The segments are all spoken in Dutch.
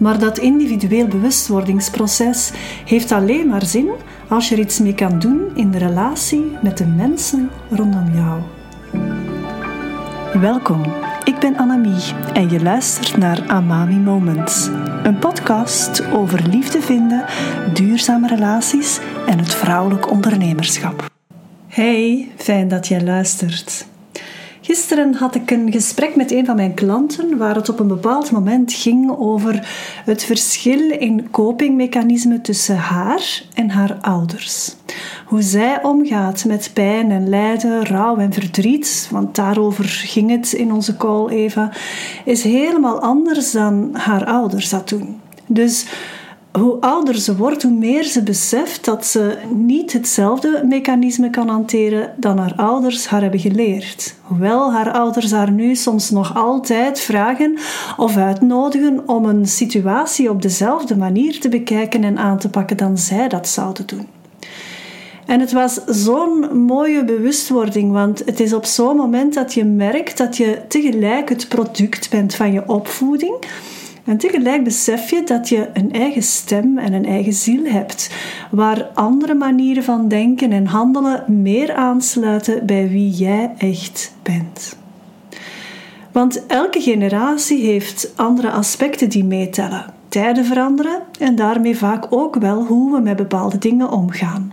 Maar dat individueel bewustwordingsproces heeft alleen maar zin als je er iets mee kan doen in de relatie met de mensen rondom jou. Welkom, ik ben Annemie en je luistert naar Amami Moments, een podcast over liefde vinden, duurzame relaties en het vrouwelijk ondernemerschap. Hey, fijn dat jij luistert. Gisteren had ik een gesprek met een van mijn klanten waar het op een bepaald moment ging over het verschil in copingmechanismen tussen haar en haar ouders. Hoe zij omgaat met pijn en lijden, rouw en verdriet, want daarover ging het in onze call even, is helemaal anders dan haar ouders dat doen. Dus hoe ouder ze wordt, hoe meer ze beseft dat ze niet hetzelfde mechanisme kan hanteren dan haar ouders haar hebben geleerd. Hoewel haar ouders haar nu soms nog altijd vragen of uitnodigen om een situatie op dezelfde manier te bekijken en aan te pakken dan zij dat zouden doen. En het was zo'n mooie bewustwording, want het is op zo'n moment dat je merkt dat je tegelijk het product bent van je opvoeding en tegelijk besef je dat je een eigen stem en een eigen ziel hebt, waar andere manieren van denken en handelen meer aansluiten bij wie jij echt bent. Want elke generatie heeft andere aspecten die meetellen. Tijden veranderen en daarmee vaak ook wel hoe we met bepaalde dingen omgaan.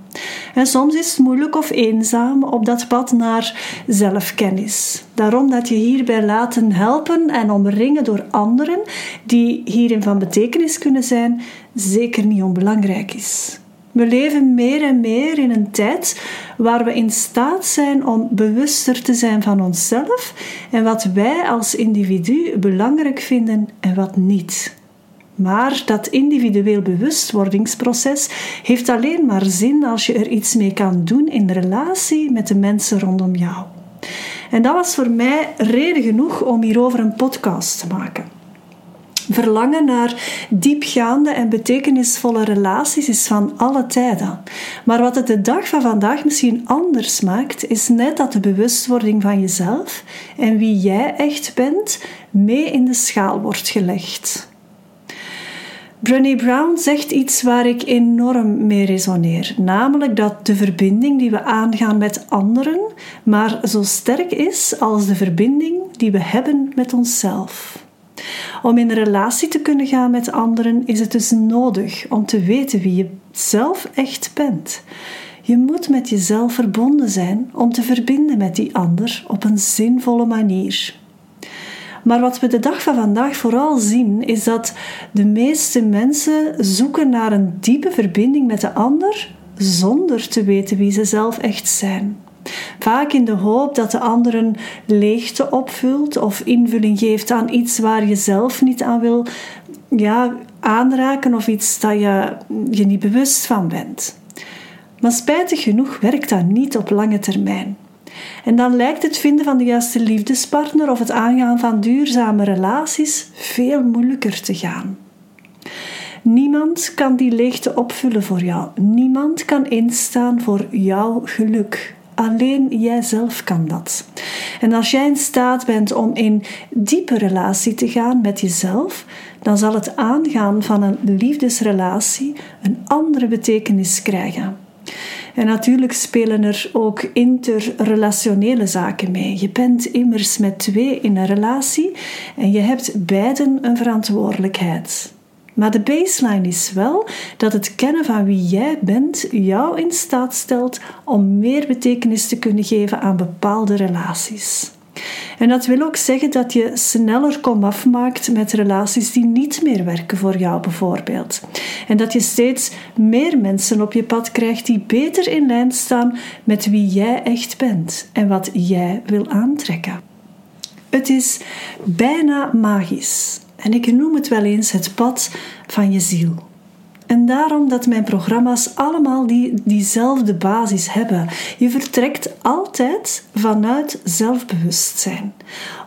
En soms is het moeilijk of eenzaam op dat pad naar zelfkennis. Daarom dat je hierbij laten helpen en omringen door anderen die hierin van betekenis kunnen zijn, zeker niet onbelangrijk is. We leven meer en meer in een tijd waar we in staat zijn om bewuster te zijn van onszelf en wat wij als individu belangrijk vinden en wat niet. Maar dat individueel bewustwordingsproces heeft alleen maar zin als je er iets mee kan doen in relatie met de mensen rondom jou. En dat was voor mij reden genoeg om hierover een podcast te maken. Verlangen naar diepgaande en betekenisvolle relaties is van alle tijden. Maar wat het de dag van vandaag misschien anders maakt, is net dat de bewustwording van jezelf en wie jij echt bent mee in de schaal wordt gelegd. Brené Brown zegt iets waar ik enorm mee resoneer, namelijk dat de verbinding die we aangaan met anderen maar zo sterk is als de verbinding die we hebben met onszelf. Om in een relatie te kunnen gaan met anderen is het dus nodig om te weten wie je zelf echt bent. Je moet met jezelf verbonden zijn om te verbinden met die ander op een zinvolle manier. Maar wat we de dag van vandaag vooral zien, is dat de meeste mensen zoeken naar een diepe verbinding met de ander zonder te weten wie ze zelf echt zijn. Vaak in de hoop dat de ander een leegte opvult of invulling geeft aan iets waar je zelf niet aan wil ja, aanraken of iets dat je je niet bewust van bent. Maar spijtig genoeg werkt dat niet op lange termijn. En dan lijkt het vinden van de juiste liefdespartner of het aangaan van duurzame relaties veel moeilijker te gaan. Niemand kan die leegte opvullen voor jou. Niemand kan instaan voor jouw geluk. Alleen jijzelf kan dat. En als jij in staat bent om in diepe relatie te gaan met jezelf, dan zal het aangaan van een liefdesrelatie een andere betekenis krijgen. En natuurlijk spelen er ook interrelationele zaken mee. Je bent immers met twee in een relatie en je hebt beiden een verantwoordelijkheid. Maar de baseline is wel dat het kennen van wie jij bent jou in staat stelt om meer betekenis te kunnen geven aan bepaalde relaties. En dat wil ook zeggen dat je sneller komaf maakt met relaties die niet meer werken voor jou, bijvoorbeeld. En dat je steeds meer mensen op je pad krijgt die beter in lijn staan met wie jij echt bent en wat jij wil aantrekken. Het is bijna magisch. En ik noem het wel eens het pad van je ziel. En daarom dat mijn programma's allemaal die, diezelfde basis hebben. Je vertrekt altijd vanuit zelfbewustzijn.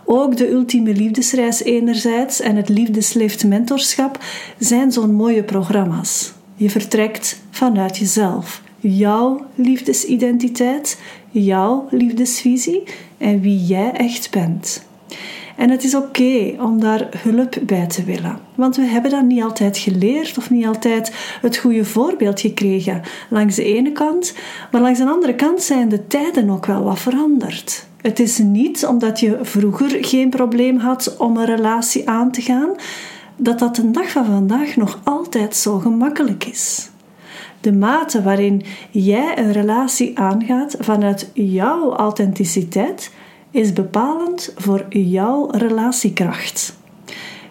Ook de ultieme liefdesreis enerzijds en het liefdesleeft mentorschap zijn zo'n mooie programma's. Je vertrekt vanuit jezelf. Jouw liefdesidentiteit, jouw liefdesvisie en wie jij echt bent. En het is oké om daar hulp bij te willen. Want we hebben dat niet altijd geleerd of niet altijd het goede voorbeeld gekregen. Langs de ene kant, maar langs de andere kant zijn de tijden ook wel wat veranderd. Het is niet omdat je vroeger geen probleem had om een relatie aan te gaan, dat dat de dag van vandaag nog altijd zo gemakkelijk is. De mate waarin jij een relatie aangaat vanuit jouw authenticiteit is bepalend voor jouw relatiekracht.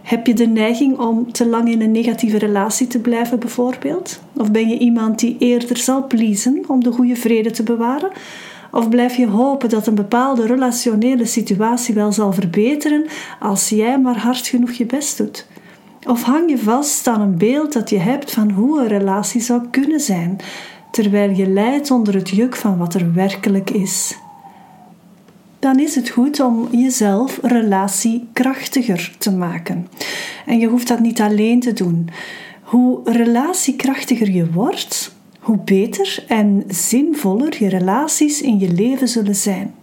Heb je de neiging om te lang in een negatieve relatie te blijven, bijvoorbeeld? Of ben je iemand die eerder zal pleasen om de goede vrede te bewaren? Of blijf je hopen dat een bepaalde relationele situatie wel zal verbeteren als jij maar hard genoeg je best doet? Of hang je vast aan een beeld dat je hebt van hoe een relatie zou kunnen zijn, terwijl je lijdt onder het juk van wat er werkelijk is? Dan is het goed om jezelf relatiekrachtiger te maken. En je hoeft dat niet alleen te doen. Hoe relatiekrachtiger je wordt, hoe beter en zinvoller je relaties in je leven zullen zijn.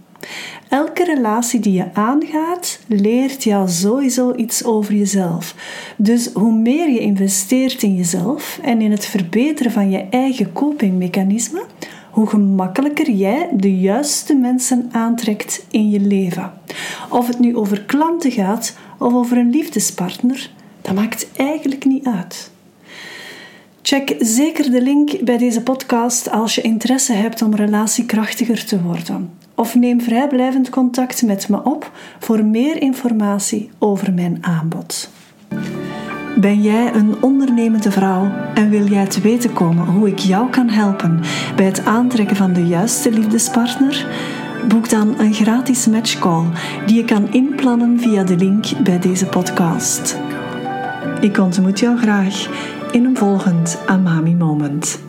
Elke relatie die je aangaat, leert jou sowieso iets over jezelf. Dus hoe meer je investeert in jezelf en in het verbeteren van je eigen copingmechanismen, hoe gemakkelijker jij de juiste mensen aantrekt in je leven. Of het nu over klanten gaat of over een liefdespartner, dat maakt eigenlijk niet uit. Check zeker de link bij deze podcast als je interesse hebt om relatiekrachtiger te worden. Of neem vrijblijvend contact met me op voor meer informatie over mijn aanbod. Ben jij een ondernemende vrouw en wil jij te weten komen hoe ik jou kan helpen bij het aantrekken van de juiste liefdespartner? Boek dan een gratis matchcall die je kan inplannen via de link bij deze podcast. Ik ontmoet jou graag in een volgend Amami Moment.